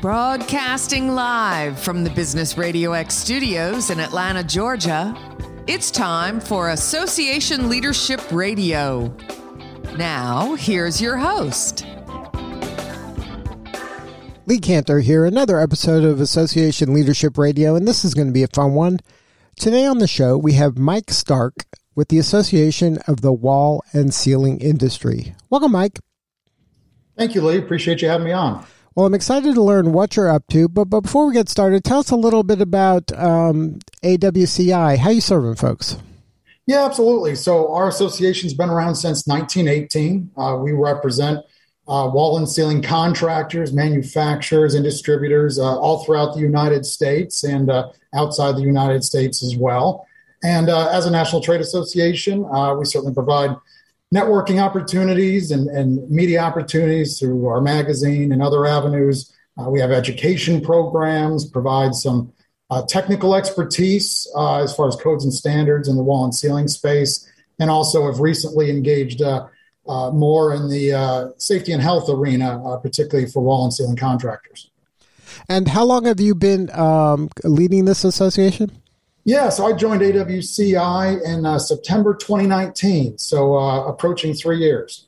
Broadcasting live from the Business Radio X studios in Atlanta, Georgia, it's time for Association Leadership Radio. Now, here's your host. Lee Kantor here, another episode of Association Leadership Radio, and this is going to be a fun one. Today on the show, we have Mike Stark with the Association of the Wall and Ceiling Industry. Welcome, Mike. Thank you, Lee. Appreciate you having me on. Well, I'm excited to learn what you're up to, but, but before we get started, tell us a little bit about um, AWCI. How you serving folks? Yeah, absolutely. So our association's been around since 1918. Uh, we represent uh, wall and ceiling contractors, manufacturers, and distributors uh, all throughout the United States and uh, outside the United States as well. And uh, as a national trade association, uh, we certainly provide networking opportunities and, and, media opportunities through our magazine and other avenues. Uh, we have education programs, provide some uh, technical expertise uh, as far as codes and standards in the wall and ceiling space, and also have recently engaged uh, uh, more in the uh, safety and health arena, particularly for wall and ceiling contractors. And how long have you been um, leading this association? Yeah, so I joined AWCI in uh, September 2019, so uh, approaching three years.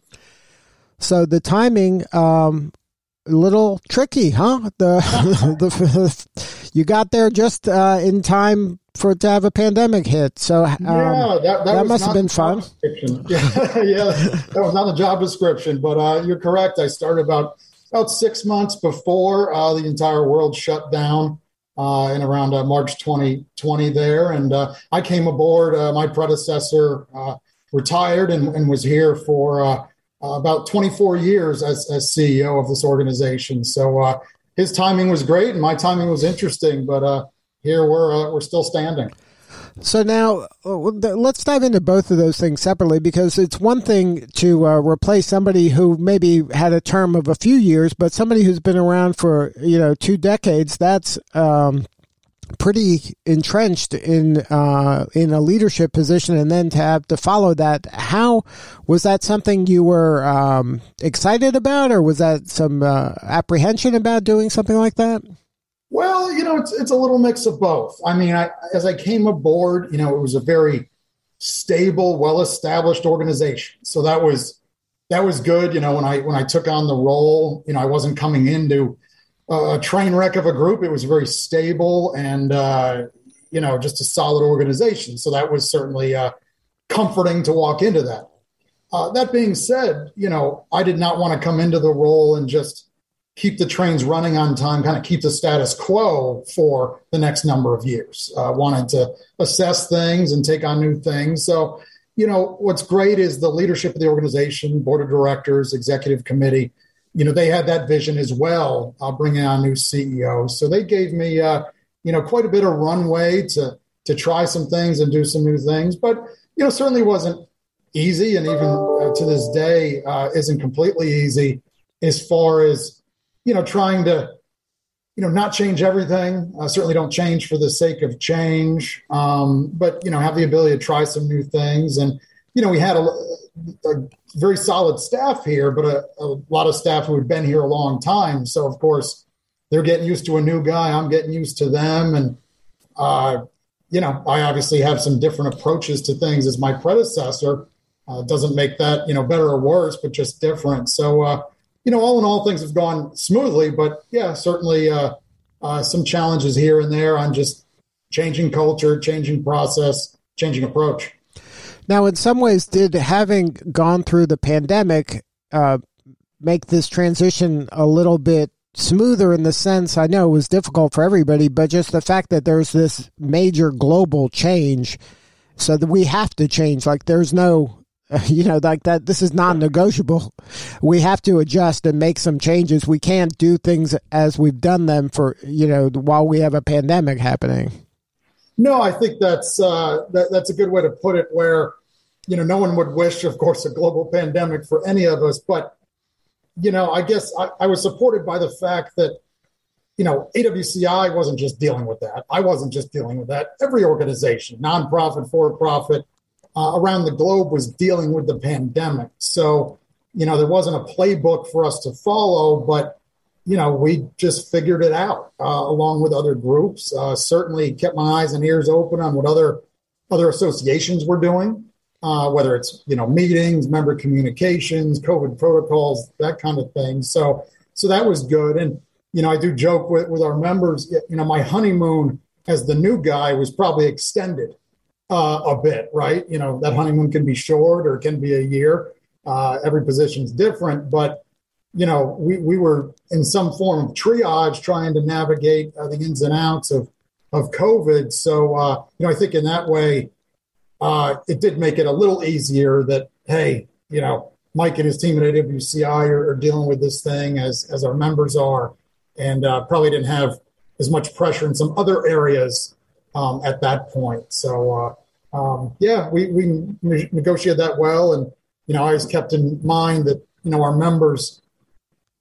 So the timing, um, a little tricky, huh? The, the you got there just uh, in time for it to have a pandemic hit. So um, yeah, that, that, that must have been fun. Yeah, yeah, that was not the job description, but uh, you're correct. I started about about six months before uh, the entire world shut down uh, in around uh, March 2020 there. And uh, I came aboard. Uh, my predecessor uh, retired and, and, was here for uh, about 24 years as, as, CEO of this organization. So his timing was great and my timing was interesting, but here we're, we're still standing. So now uh, let's dive into both of those things separately because it's one thing to uh, replace somebody who maybe had a term of a few years, but somebody who's been around for you know two decades. That's um, pretty entrenched in uh, in a leadership position, and then to have to follow that. How was that something you were um, excited about, or was that some uh, apprehension about doing something like that? Well, you know, it's it's a little mix of both. I mean, I, as I came aboard, you know, it was a very stable, well-established organization. So that was that was good. You know, when I when I took on the role, you know, I wasn't coming into a train wreck of a group. It was very stable and uh, you know just a solid organization. So that was certainly uh, comforting to walk into that. Uh, that being said, you know, I did not want to come into the role and just keep the trains running on time, kind of keep the status quo for the next number of years. Uh, wanted to assess things and take on new things. So, you know, what's great is the leadership of the organization, board of directors, executive committee. You know, they had that vision as well, uh, bringing on new CEOs. So they gave me, uh, you know, quite a bit of runway to to try some things and do some new things. But you know, certainly wasn't easy, and even uh, to this day, uh, isn't completely easy as far as you know, trying to, you know, not change everything. Certainly don't change for the sake of change, um, but you know, have the ability to try some new things. And you know, we had a, a very solid staff here, but a, a, lot of staff who had been here a long time. So of course, they're getting used to a new guy. I'm getting used to them, and uh, you know, I obviously have some different approaches to things as my predecessor. Uh, doesn't make that you know better or worse, but just different. So uh, you know, all in all, things have gone smoothly, but yeah, certainly uh, uh, some challenges here and there on just changing culture, changing process, changing approach. Now, in some ways, did having gone through the pandemic uh, make this transition a little bit smoother in the sense I know it was difficult for everybody, but just the fact that there's this major global change so that we have to change. Like there's no you know, like that, this is non negotiable. We have to adjust and make some changes. We can't do things as we've done them for, you know, while we have a pandemic happening. No, I think that's, uh, that, that's a good way to put it where, you know, no one would wish, of course, a global pandemic for any of us. But, you know, I guess I, I was supported by the fact that, you know, AWCI wasn't just dealing with that. I wasn't just dealing with that. Every organization, nonprofit, for profit, uh, around the globe was dealing with the pandemic. So, you know, there wasn't a playbook for us to follow, but you know, we just figured it out uh, along with other groups. Uh, certainly kept my eyes and ears open on what other other associations were doing, uh, whether it's you know meetings, member communications, COVID protocols, that kind of thing. So so that was good. And you know, I do joke with with our members. You know, my honeymoon as the new guy was probably extended uh, a bit, right? You know, that honeymoon can be short or it can be a year. Uh, every position's different, but you know, we, we were in some form of triage trying to navigate uh, the ins and outs of, of COVID. So, uh, you know, I think in that way, uh, it did make it a little easier that, hey, you know, Mike and his team at AWCI are, are dealing with this thing as, as our members are, and uh, probably didn't have as much pressure in some other areas um, at that point. So, uh, um, yeah, we, we negotiated that well. And, you know, I always kept in mind that, you know, our members,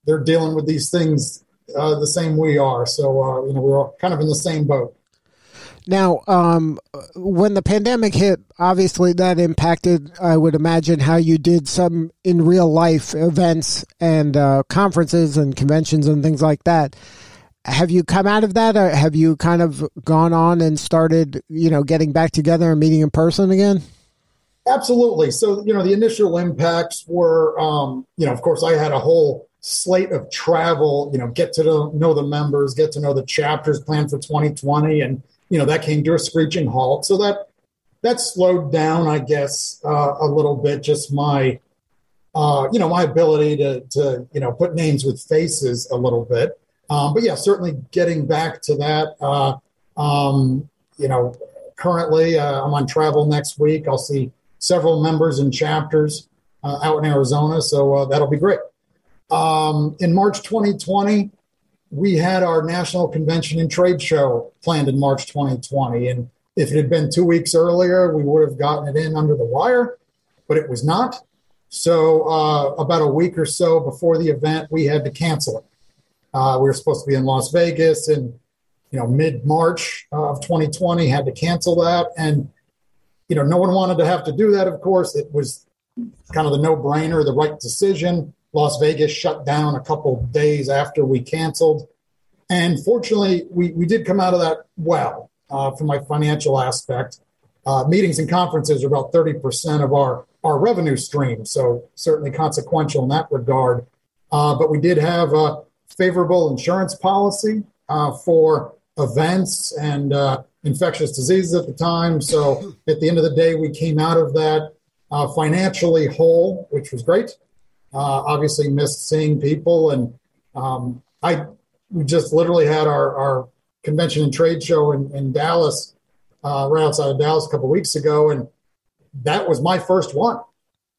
they're dealing with these things uh, the same we are. So, uh, you know, we're all kind of in the same boat. Now, um, when the pandemic hit, obviously that impacted, I would imagine, how you did some in real life events and uh, conferences and conventions and things like that. Have you come out of that, or have you kind of gone on and started, you know, getting back together and meeting in person again? Absolutely. So, you know, the initial impacts were, um, you know, of course, I had a whole slate of travel, you know, get to know the members, get to know the chapters planned for 2020. And, you know, that came to a screeching halt. So that, that slowed down, I guess, uh, a little bit, just my, uh, you know, my ability to, to, you know, put names with faces a little bit. Um, but yeah, certainly getting back to that, uh, um, you know, currently uh, I'm on travel next week. I'll see several members and chapters uh, out in Arizona. So uh, that'll be great. Um, in March 2020, we had our national convention and trade show planned in March 2020. And if it had been two weeks earlier, we would have gotten it in under the wire, but it was not. So, uh, about a week or so before the event, we had to cancel it. Uh, we were supposed to be in Las Vegas in, you know, mid March of 2020, had to cancel that. And, you know, no one wanted to have to do that, of course. It was kind of the no brainer, the right decision. Las Vegas shut down a couple days after we canceled. And fortunately, we, we did come out of that well uh, from my financial aspect. Uh, meetings and conferences are about 30% of our, our revenue stream, so certainly consequential in that regard. Uh, but we did have a favorable insurance policy uh, for events and uh, infectious diseases at the time. So at the end of the day, we came out of that uh, financially whole, which was great. Uh, obviously, missed seeing people, and um, I we just literally had our, our convention and trade show in, in Dallas, uh, right outside of Dallas, a couple weeks ago, and that was my first one.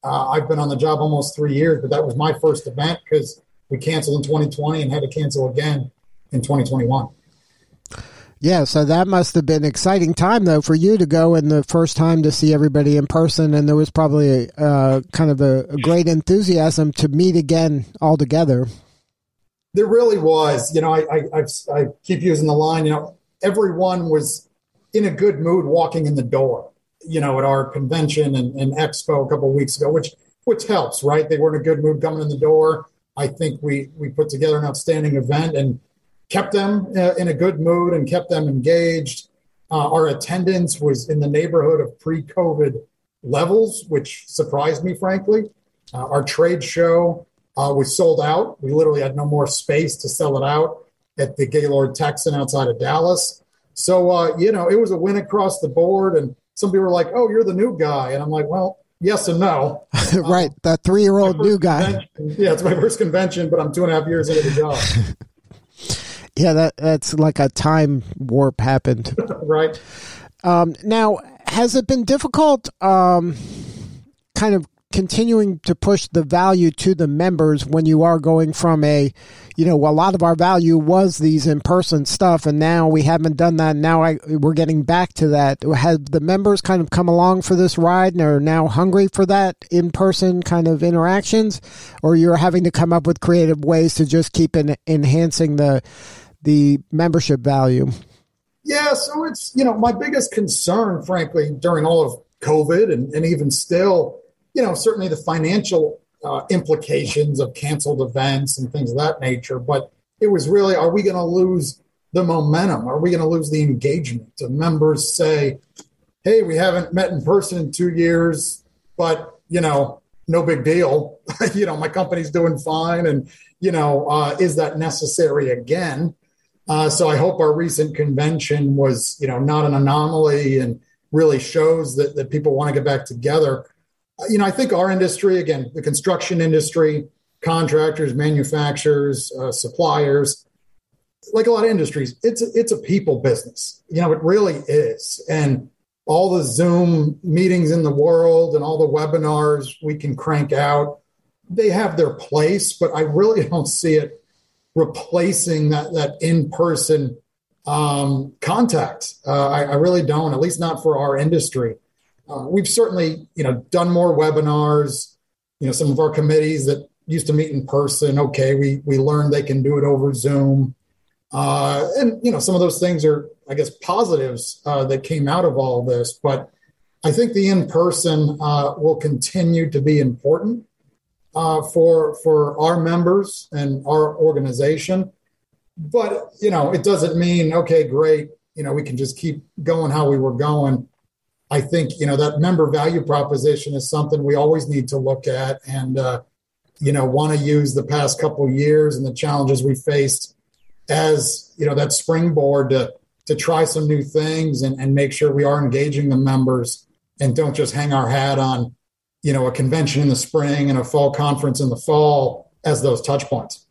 Uh, I've been on the job almost three years, but that was my first event because we canceled in 2020 and had to cancel again in 2021. Yeah, so that must have been an exciting time though for you to go and the first time to see everybody in person, and there was probably a, uh, kind of a, a, great enthusiasm to meet again all together. There really was. You know, I, I, I've, I keep using the line. You know, everyone was in a good mood walking in the door. You know, at our convention and, and expo a couple weeks ago, which which helps, right? They were in a good mood coming in the door. I think we we put together an outstanding event and kept them uh, in a good mood and kept them engaged. Uh, our attendance was in the neighborhood of pre-COVID levels, which surprised me, frankly. Uh, our trade show uh, was sold out. We literally had no more space to sell it out at the Gaylord Texan outside of Dallas. So, uh, you know, it was a win across the board. And some people were like, oh, you're the new guy. And I'm like, well, yes and no. right. that three year old new guy. Yeah, it's my first convention, but I'm two and a half years into the job. Yeah, that that's like a time warp happened. right. Um, now, has it been difficult, um, kind of continuing to push the value to the members when you are going from a, you know, a lot of our value was these in person stuff, and now we haven't done that. Now I, we're getting back to that. Have the members kind of come along for this ride and are now hungry for that in person kind of interactions, or you're having to come up with creative ways to just keep in, enhancing the the membership value? Yeah, so it's, you know, my biggest concern, frankly, during all of COVID and, and even still, you know, certainly the financial uh, implications of canceled events and things of that nature. But, It was really, are we going to lose the momentum? Are we going to lose the engagement? The members say, hey, we haven't met in person in two years, but, you know, no big deal. you know, my company's doing fine. And, you know, uh, is that necessary again? Uh, so I hope our recent convention was, you know, not an anomaly and really shows that, that people want to get back together. You know, I think our industry, again, the construction industry, contractors, manufacturers, uh, suppliers, like a lot of industries, it's a, it's a people business. You know, it really is. And all the Zoom meetings in the world and all the webinars we can crank out, they have their place, but I really don't see it replacing that that in person um, contact. Uh, I, I, really don't, at least not for our industry. Uh, we've certainly, you know, done more webinars. You know, some of our committees that used to meet in person. Okay, we we learned they can do it over Zoom, uh, and you know, some of those things are, I guess, positives uh, that came out of all this. But I think the in person uh, will continue to be important uh, for for our members and our organization. But you know, it doesn't mean okay, great. You know, we can just keep going how we were going. I think you know that member value proposition is something we always need to look at, and uh, you know, want to use the past couple years and the challenges we faced as you know that springboard to to try some new things and, and make sure we are engaging the members and don't just hang our hat on you know, a convention in the spring and a fall conference in the fall as those touch points.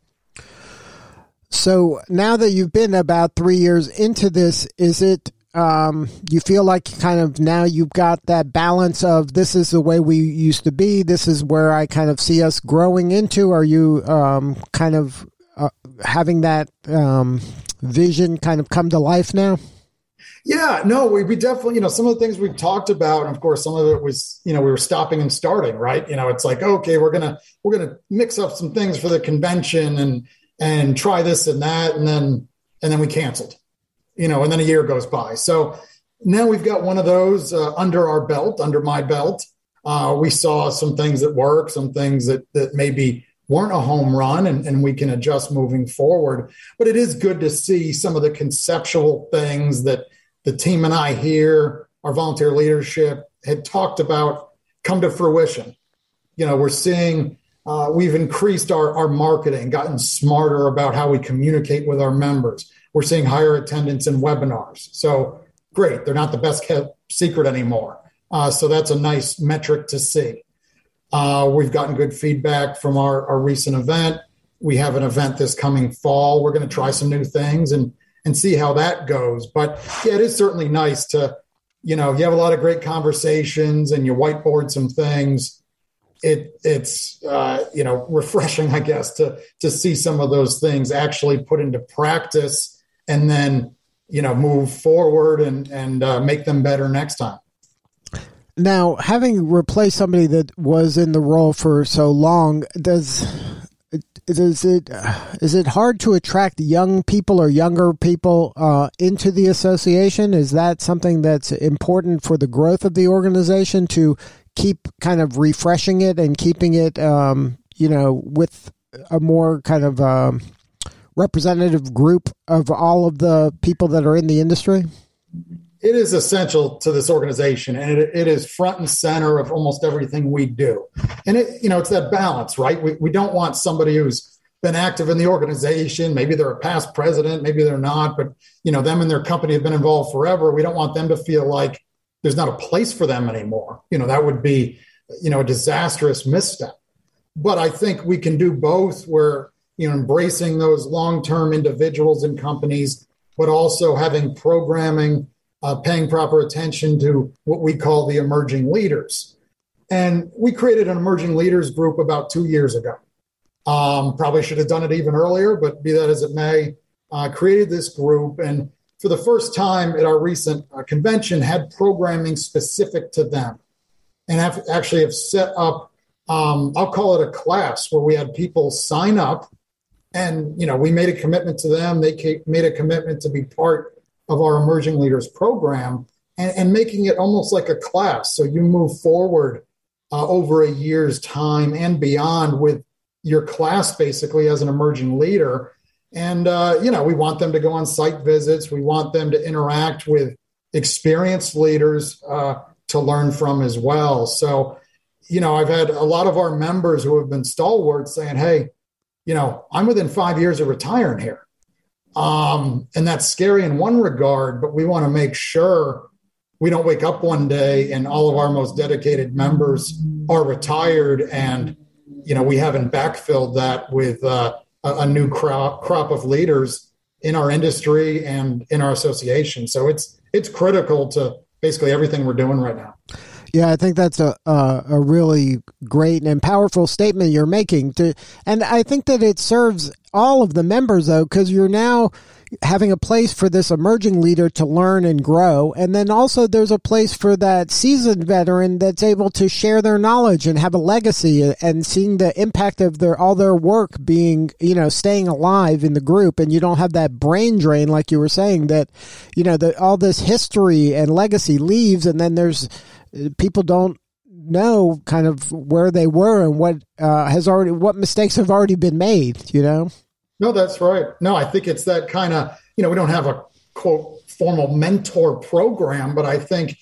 So now that you've been about three years into this, is it um, you feel like kind of now you've got that balance of this is the way we used to be, this is where I kind of see us growing into? Are you um, kind of uh, having that um, vision kind of come to life now? Yeah, no, we, we definitely, you know, some of the things we've talked about, and of course, some of it was, you know, we were stopping and starting, right? You know, it's like, okay, we're gonna we're gonna mix up some things for the convention and and try this and that, and then and then we canceled, you know, and then a year goes by. So now we've got one of those uh, under our belt, under my belt. Uh, we saw some things that work, some things that that maybe weren't a home run, and, and we can adjust moving forward. But it is good to see some of the conceptual things that the team and I here, our volunteer leadership, had talked about come to fruition. You know, we're seeing uh, we've increased our, our marketing, gotten smarter about how we communicate with our members. We're seeing higher attendance in webinars. So great, they're not the best kept secret anymore. Uh, so that's a nice metric to see. Uh, we've gotten good feedback from our, our recent event. We have an event this coming fall. We're going to try some new things and and see how that goes. But yeah, it is certainly nice to, you know, you have a lot of great conversations and you whiteboard some things. It it's uh, you know refreshing, I guess, to to see some of those things actually put into practice and then you know move forward and and uh, make them better next time. Now, having replaced somebody that was in the role for so long, does is it is it hard to attract young people or younger people uh, into the association? Is that something that's important for the growth of the organization to keep kind of refreshing it and keeping it, um, you know, with a more kind of um, representative group of all of the people that are in the industry? it is essential to this organization and it, it is front and center of almost everything we do. And it you know it's that balance right? We, we don't want somebody who's been active in the organization. Maybe they're a past president maybe they're not but you know them and their company have been involved forever. We don't want them to feel like there's not a place for them anymore. You know that would be you know a disastrous misstep. But i think we can do both where you know embracing those long-term individuals and companies but also having programming uh, paying proper attention to what we call the emerging leaders. And we created an emerging leaders group about two years ago. Um, probably should have done it even earlier, but be that as it may, uh, created this group. And for the first time at our recent uh, convention, had programming specific to them and have actually have set up, um, I'll call it a class where we had people sign up and, you know, we made a commitment to them. They made a commitment to be part of our emerging leaders program and, and making it almost like a class. So you move forward uh, over a year's time and beyond with your class basically as an emerging leader. And, uh, you know, we want them to go on site visits. We want them to interact with experienced leaders uh, to learn from as well. So, you know, I've had a lot of our members who have been stalwart saying, hey, you know, I'm within five years of retiring here. Um, and that's scary in one regard, but we want to make sure we don't wake up one day and all of our most dedicated members are retired and, you know, we haven't backfilled that with uh, a, a new crop, crop of leaders in our industry and in our association. So it's, it's critical to basically everything we're doing right now. Yeah, I think that's a, a, a really great and powerful statement you're making. To, and I think that it serves all of the members though, because you're now having a place for this emerging leader to learn and grow, and then also there's a place for that seasoned veteran that's able to share their knowledge and have a legacy, and seeing the impact of their all their work being you know staying alive in the group, and you don't have that brain drain like you were saying that you know that all this history and legacy leaves, and then there's people don't know kind of where they were and what uh, has already what mistakes have already been made you know? No that's right. No i think it's that kind of you know we don't have a quote formal mentor program but i think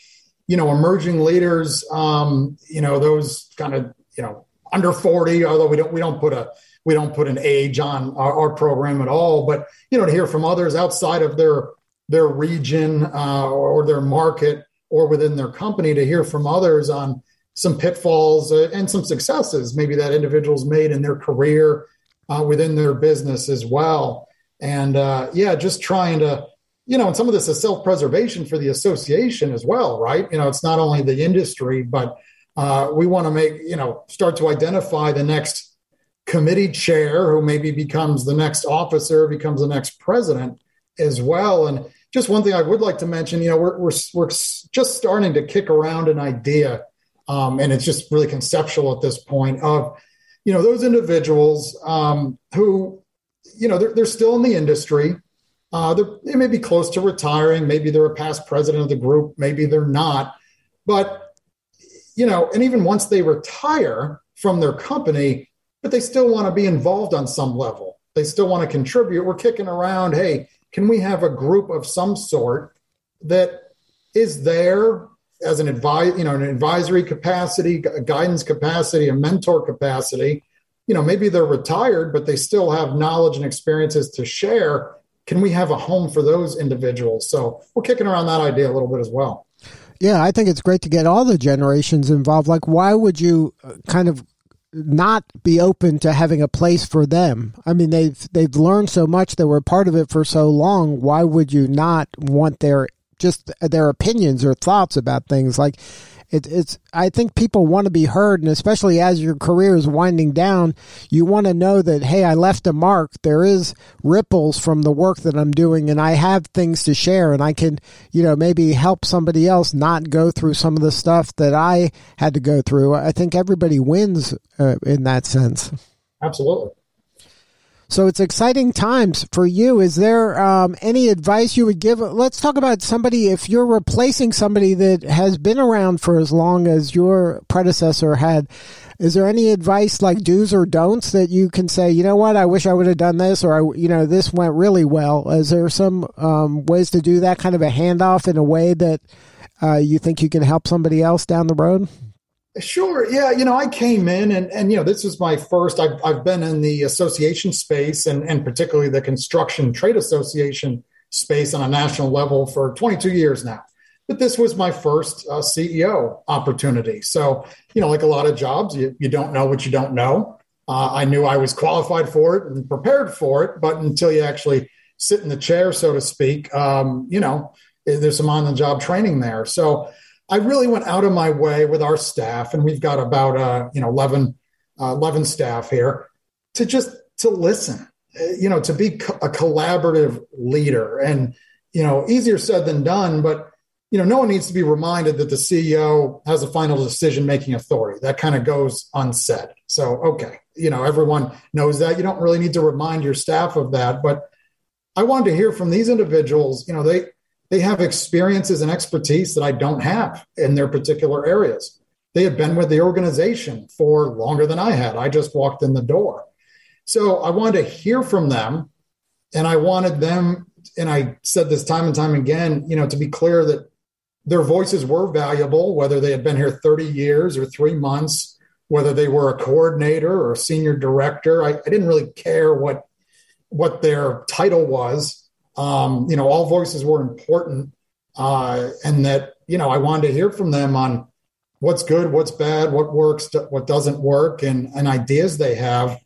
you know emerging leaders um you know those kind of you know under 40 although we don't we don't put a we don't put an age on our, our program at all but you know to hear from others outside of their their region uh, or their market or within their company to hear from others on some pitfalls uh, and some successes maybe that individuals made in their career uh, within their business as well. And uh, yeah just trying to you know and some of this is self-preservation for the association as well right? You know it's not only the industry but uh, we want to make you know start to identify the next committee chair who maybe becomes the next officer becomes the next president as well. And just one thing I would like to mention, you know, we're, we're, we're just starting to kick around an idea, um, and it's just really conceptual at this point of, you know, those individuals um, who, you know, they're, they're still in the industry. Uh, they may be close to retiring. Maybe they're a past president of the group. Maybe they're not. But, you know, and even once they retire from their company, but they still want to be involved on some level. They still want to contribute. We're kicking around, hey, can we have a group of some sort that is there as an advice, you know, an advisory capacity, a guidance capacity, a mentor capacity? You know, maybe they're retired, but they still have knowledge and experiences to share. Can we have a home for those individuals? So we're kicking around that idea a little bit as well. Yeah, I think it's great to get all the generations involved. Like, why would you uh, kind of not be open to having a place for them. I mean, they've they've learned so much. They were part of it for so long. Why would you not want their just their opinions or thoughts about things? Like, it, it's I think people want to be heard, and especially as your career is winding down, you want to know that hey, I left a mark. There is ripples from the work that I'm doing, and I have things to share, and I can you know maybe help somebody else not go through some of the stuff that I had to go through. I think everybody wins uh, in that sense. Absolutely. So it's exciting times for you. Is there um, any advice you would give? Let's talk about somebody. If you're replacing somebody that has been around for as long as your predecessor had, is there any advice like do's or don'ts that you can say? You know what? I wish I would have done this, or I, you know, this went really well. Is there some um, ways to do that kind of a handoff in a way that uh, you think you can help somebody else down the road? Sure. Yeah. You know, I came in and, and, you know, this was my first, I've, I've been in the association space and, and particularly the construction trade association space on a national level for 22 years now. But this was my first uh, CEO opportunity. So, you know, like a lot of jobs, you, you don't know what you don't know. Uh, I knew I was qualified for it and prepared for it, but until you actually sit in the chair, so to speak, um, you know, there's some on the job training there. So, I really went out of my way with our staff, and we've got about uh, you know 11, uh, 11 staff here, to just to listen, uh, you know, to be co- a collaborative leader. And you know, easier said than done, but you know, no one needs to be reminded that the CEO has a final decision making authority. That kind of goes unsaid. So, okay, you know, everyone knows that. You don't really need to remind your staff of that. But I wanted to hear from these individuals. You know, they they have experiences and expertise that I don't have in their particular areas. They have been with the organization for longer than I had. I just walked in the door. So I wanted to hear from them And I wanted them, and I said this time and time again, you know, to be clear that their voices were valuable, whether they had been here 30 years or three months, whether they were a coordinator or a senior director. I, I didn't really care what what their title was. Um, you know, all voices were important, uh, and that you know I wanted to hear from them on what's good, what's bad, what works, what doesn't work, and and ideas they have.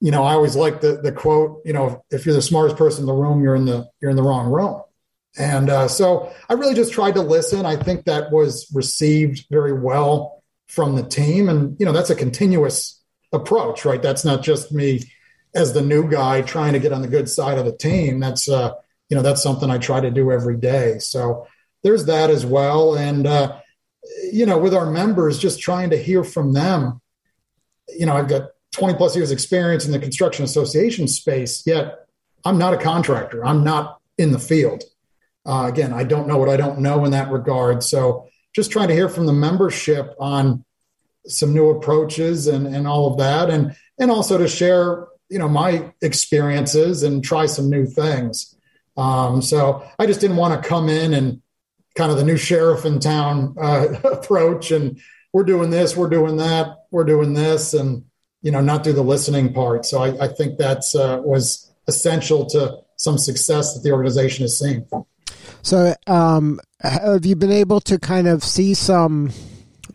You know, I always like the the quote. You know, if you're the smartest person in the room, you're in the you're in the wrong room. And uh, so I really just tried to listen. I think that was received very well from the team, and you know, that's a continuous approach, right? That's not just me as the new guy trying to get on the good side of the team. That's uh, you know, that's something I try to do every day. So there's that as well, and. Uh, you know, with our members, just trying to hear from them. You know, I've got 20 plus years experience in the construction association space, yet I'm not a contractor. I'm not in the field. Uh, again, I don't know what I don't know in that regard. So just trying to hear from the membership on some new approaches and, and all of that. And, and also to share, you know, my experiences and try some new things. Um, so I just didn't want to come in and kind of the new sheriff in town uh, approach. And we're doing this, we're doing that, we're doing this, and you know, not do the listening part. So I, I think that's uh, was essential to some success that the organization has seen. So, um, have you been able to kind of see some,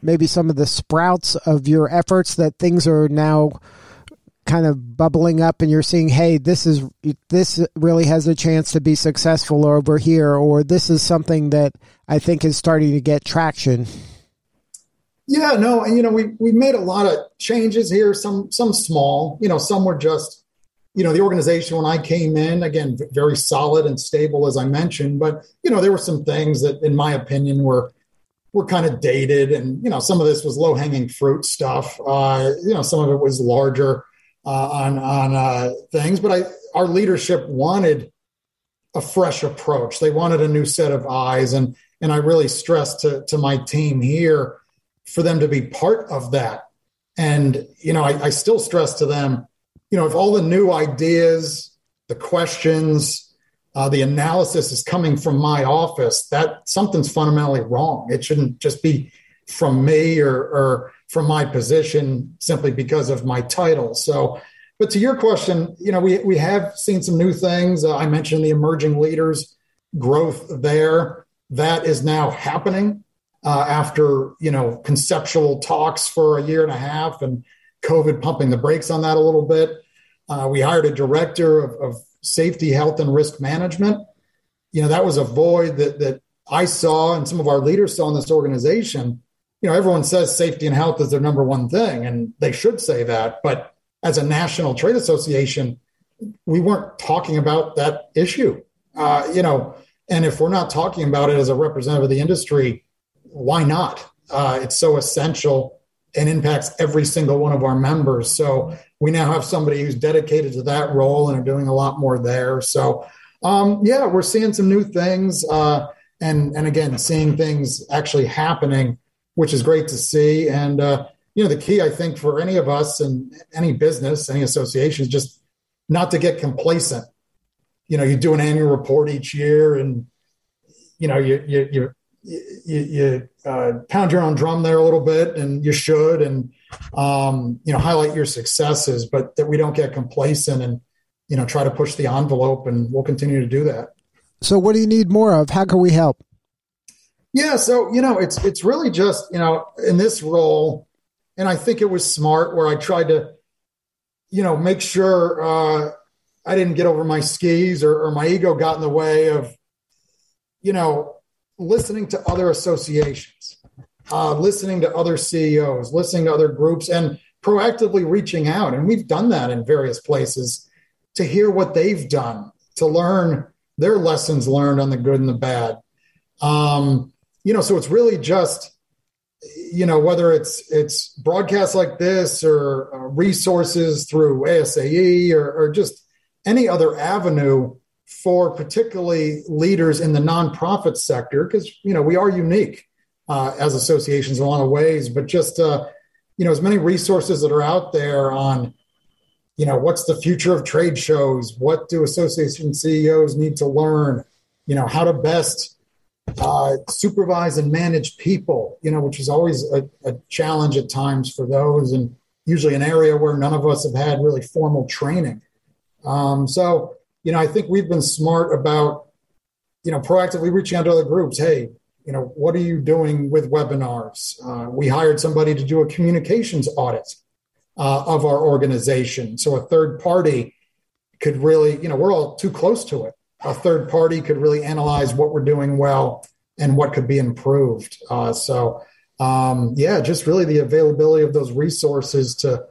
maybe some of the sprouts of your efforts that things are now kind of bubbling up and you're seeing hey this is this really has a chance to be successful over here or this is something that i think is starting to get traction. Yeah no and you know we we made a lot of changes here some some small you know some were just you know the organization when i came in again very solid and stable as i mentioned but you know there were some things that in my opinion were were kind of dated and you know some of this was low hanging fruit stuff. Uh, you know some of it was larger uh, on on uh, things, but I our leadership wanted a fresh approach. They wanted a new set of eyes, and and I really stressed to to my team here for them to be part of that. And you know, I, I still stress to them, you know, if all the new ideas, the questions, uh, the analysis is coming from my office, that something's fundamentally wrong. It shouldn't just be from me or, or from my position simply because of my title. So, but to your question, you know, we, we have seen some new things. Uh, I mentioned the emerging leaders growth there. That is now happening uh, after, you know, conceptual talks for a year and a half and COVID pumping the brakes on that a little bit. Uh, we hired a director of, of safety, health, and risk management. You know, that was a void that, that I saw and some of our leaders saw in this organization you know, everyone says safety and health is their number one thing, and they should say that. But as a national trade association, we weren't talking about that issue. Uh, you know, and if we're not talking about it as a representative of the industry, why not? Uh, it's so essential and impacts every single one of our members. So we now have somebody who's dedicated to that role and are doing a lot more there. So um, yeah, we're seeing some new things, uh, and and again, seeing things actually happening which is great to see. And uh, you know, the key I think for any of us and any business, any association, is just not to get complacent. You know, you do an annual report each year, and you know, you you you you, you uh, pound your own drum there a little bit, and you should, and um, you know, highlight your successes, but that we don't get complacent and you know try to push the envelope, and we'll continue to do that. So, what do you need more of? How can we help? Yeah, so you know, it's it's really just you know in this role, and I think it was smart where I tried to, you know, make sure uh, I didn't get over my skis or, or my ego got in the way of, you know, listening to other associations, uh, listening to other CEOs, listening to other groups, and proactively reaching out. And we've done that in various places to hear what they've done, to learn their lessons learned on the good and the bad. Um, you know, so it's really just, you know, whether it's it's broadcasts like this or uh, resources through ASAE or, or just any other avenue for particularly leaders in the nonprofit sector, because you know we are unique uh, as associations in a lot of ways, but just uh, you know as many resources that are out there on you know, what's the future of trade shows? What do association CEOs need to learn? You know, how to best uh, supervise and manage people, you know, which is always a, a, challenge at times for those, and usually an area where none of us have had really formal training. Um, so, you know, I think we've been smart about, you know, proactively reaching out to other groups. Hey, you know, what are you doing with webinars? Uh, we hired somebody to do a communications audit uh, of our organization. So a third party could really, you know, we're all too close to it. A third party could really analyze what we're doing well and what could be improved. Uh, so, um, yeah, just really the availability of those resources to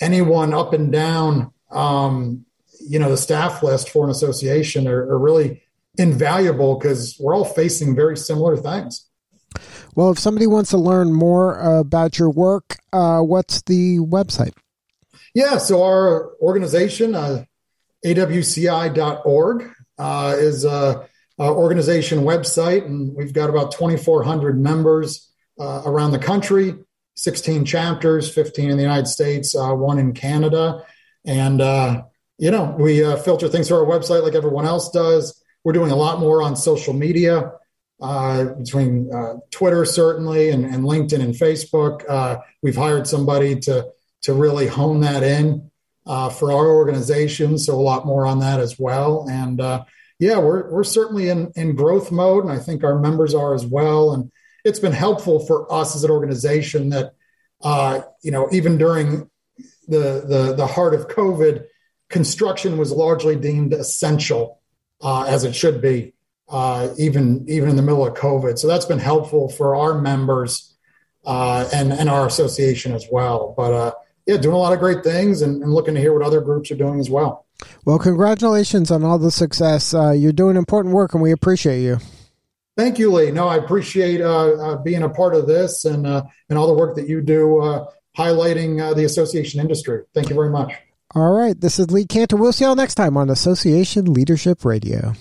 anyone up and down, um, you know, the staff list for an association are, are really invaluable because we're all facing very similar things. Well, if somebody wants to learn more about your work, uh, what's the website? Yeah, so our organization, uh, awci.org, uh, is a, a, organization website, and we've got about 2,400 members uh, around the country, 16 chapters, 15 in the United States, uh, one in Canada. And, uh, you know, we filter things through our website like everyone else does. We're doing a lot more on social media uh, between uh, Twitter certainly and, and, LinkedIn and Facebook. Uh, we've hired somebody to to really hone that in uh, for our organization, so a lot more on that as well. And uh, yeah, we're we're certainly in in growth mode, and I think our members are as well. And it's been helpful for us as an organization that uh, you know even during the the the heart of COVID, construction was largely deemed essential as it should be uh, even even in the middle of COVID. So that's been helpful for our members uh, and and our association as well. But uh, yeah, doing a lot of great things and, and, looking to hear what other groups are doing as well. Well, congratulations on all the success. Uh, you're doing important work, and we appreciate you. Thank you, Lee. No, I appreciate uh, uh, being a part of this and and all the work that you do, highlighting the association industry. Thank you very much. All right, this is Lee Kantor. We'll see y'all next time on Association Leadership Radio.